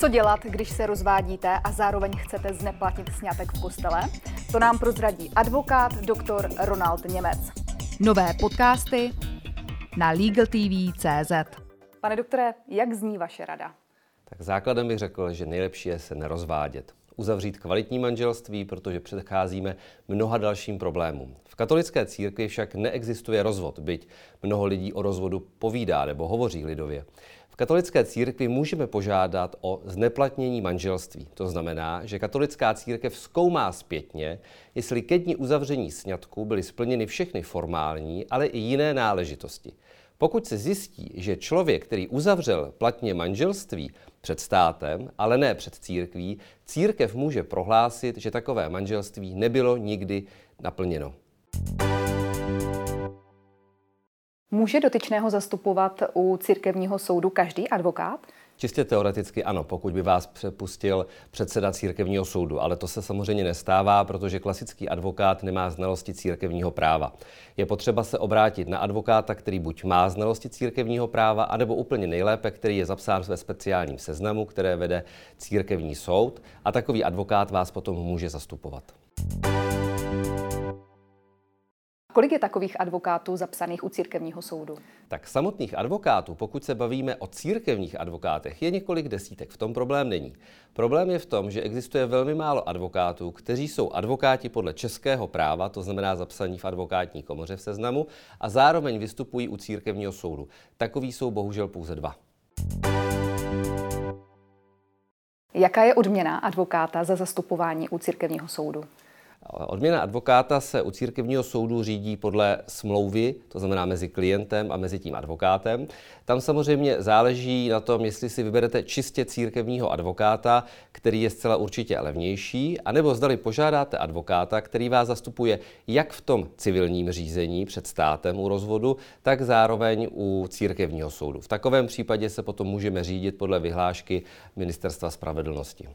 Co dělat, když se rozvádíte a zároveň chcete zneplatnit sňatek v kostele? To nám prozradí advokát dr. Ronald Němec. Nové podcasty na LegalTV.cz Pane doktore, jak zní vaše rada? Tak základem bych řekl, že nejlepší je se nerozvádět. Uzavřít kvalitní manželství, protože předcházíme mnoha dalším problémům. V katolické církvi však neexistuje rozvod, byť mnoho lidí o rozvodu povídá nebo hovoří lidově katolické církvi můžeme požádat o zneplatnění manželství. To znamená, že katolická církev zkoumá zpětně, jestli ke dní uzavření sňatku byly splněny všechny formální, ale i jiné náležitosti. Pokud se zjistí, že člověk, který uzavřel platně manželství před státem, ale ne před církví, církev může prohlásit, že takové manželství nebylo nikdy naplněno. Může dotyčného zastupovat u církevního soudu každý advokát? Čistě teoreticky ano, pokud by vás přepustil předseda církevního soudu, ale to se samozřejmě nestává, protože klasický advokát nemá znalosti církevního práva. Je potřeba se obrátit na advokáta, který buď má znalosti církevního práva, anebo úplně nejlépe, který je zapsán ve speciálním seznamu, které vede církevní soud a takový advokát vás potom může zastupovat. Kolik je takových advokátů zapsaných u církevního soudu? Tak samotných advokátů, pokud se bavíme o církevních advokátech, je několik desítek. V tom problém není. Problém je v tom, že existuje velmi málo advokátů, kteří jsou advokáti podle českého práva, to znamená zapsaní v advokátní komoře v seznamu, a zároveň vystupují u církevního soudu. Takový jsou bohužel pouze dva. Jaká je odměna advokáta za zastupování u církevního soudu? Odměna advokáta se u církevního soudu řídí podle smlouvy, to znamená mezi klientem a mezi tím advokátem. Tam samozřejmě záleží na tom, jestli si vyberete čistě církevního advokáta, který je zcela určitě levnější, anebo zdali požádáte advokáta, který vás zastupuje jak v tom civilním řízení před státem u rozvodu, tak zároveň u církevního soudu. V takovém případě se potom můžeme řídit podle vyhlášky Ministerstva spravedlnosti.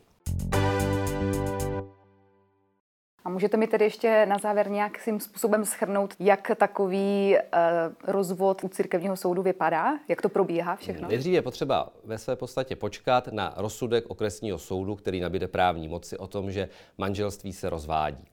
Můžete mi tedy ještě na závěr nějakým způsobem schrnout, jak takový uh, rozvod u církevního soudu vypadá? Jak to probíhá všechno? Nejdřív je potřeba ve své podstatě počkat na rozsudek okresního soudu, který nabíde právní moci o tom, že manželství se rozvádí.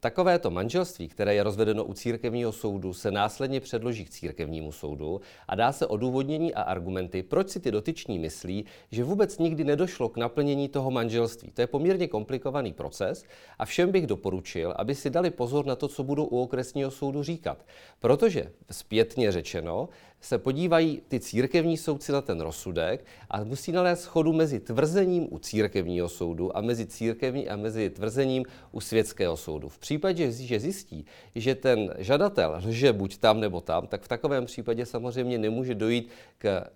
Takovéto manželství, které je rozvedeno u církevního soudu, se následně předloží k církevnímu soudu a dá se odůvodnění a argumenty, proč si ty dotyční myslí, že vůbec nikdy nedošlo k naplnění toho manželství. To je poměrně komplikovaný proces a všem bych doporučil, aby si dali pozor na to, co budou u okresního soudu říkat. Protože zpětně řečeno, se podívají ty církevní soudci na ten rozsudek a musí nalézt schodu mezi tvrzením u církevního soudu a mezi církevní a mezi tvrzením u světského soudu. V případě, že zjistí, že ten žadatel lže buď tam nebo tam, tak v takovém případě samozřejmě nemůže dojít k,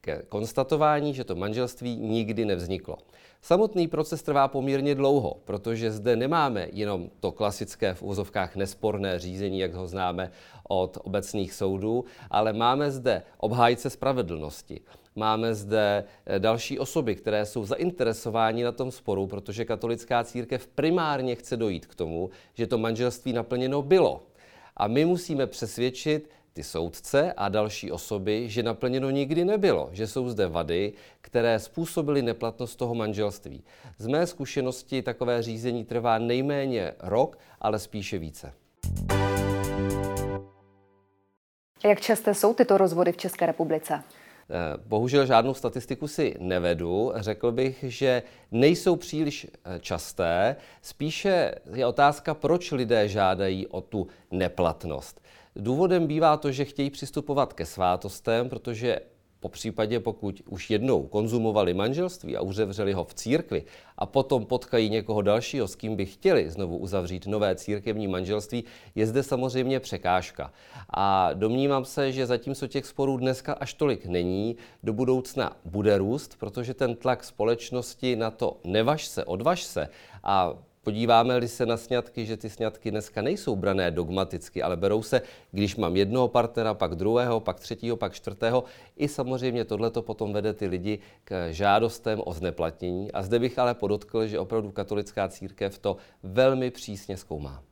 k konstatování, že to manželství nikdy nevzniklo. Samotný proces trvá poměrně dlouho, protože zde nemáme jenom to klasické v úzovkách nesporné řízení, jak ho známe od obecných soudů, ale máme zde obhájce spravedlnosti. Máme zde eh, další osoby, které jsou zainteresováni na tom sporu, protože katolická církev primárně chce dojít k tomu, že to manželství naplněno bylo. A my musíme přesvědčit ty soudce a další osoby, že naplněno nikdy nebylo, že jsou zde vady, které způsobily neplatnost toho manželství. Z mé zkušenosti takové řízení trvá nejméně rok, ale spíše více. Jak časté jsou tyto rozvody v České republice? Eh, bohužel žádnou statistiku si nevedu. Řekl bych, že nejsou příliš eh, časté. Spíše je otázka, proč lidé žádají o tu neplatnost. Důvodem bývá to, že chtějí přistupovat ke svátostem, protože po případě, pokud už jednou konzumovali manželství a uzavřeli ho v církvi a potom potkají někoho dalšího, s kým by chtěli znovu uzavřít nové církevní manželství, je zde samozřejmě překážka. A domnívám se, že zatímco těch sporů dneska až tolik není, do budoucna bude růst, protože ten tlak společnosti na to nevaž se, odvaž se a Podíváme-li se na sňatky, že ty sňatky dneska nejsou brané dogmaticky, ale berou se, když mám jednoho partnera, pak druhého, pak třetího, pak čtvrtého. I samozřejmě tohleto potom vede ty lidi k žádostem o zneplatnění. A zde bych ale podotkl, že opravdu katolická církev to velmi přísně zkoumá.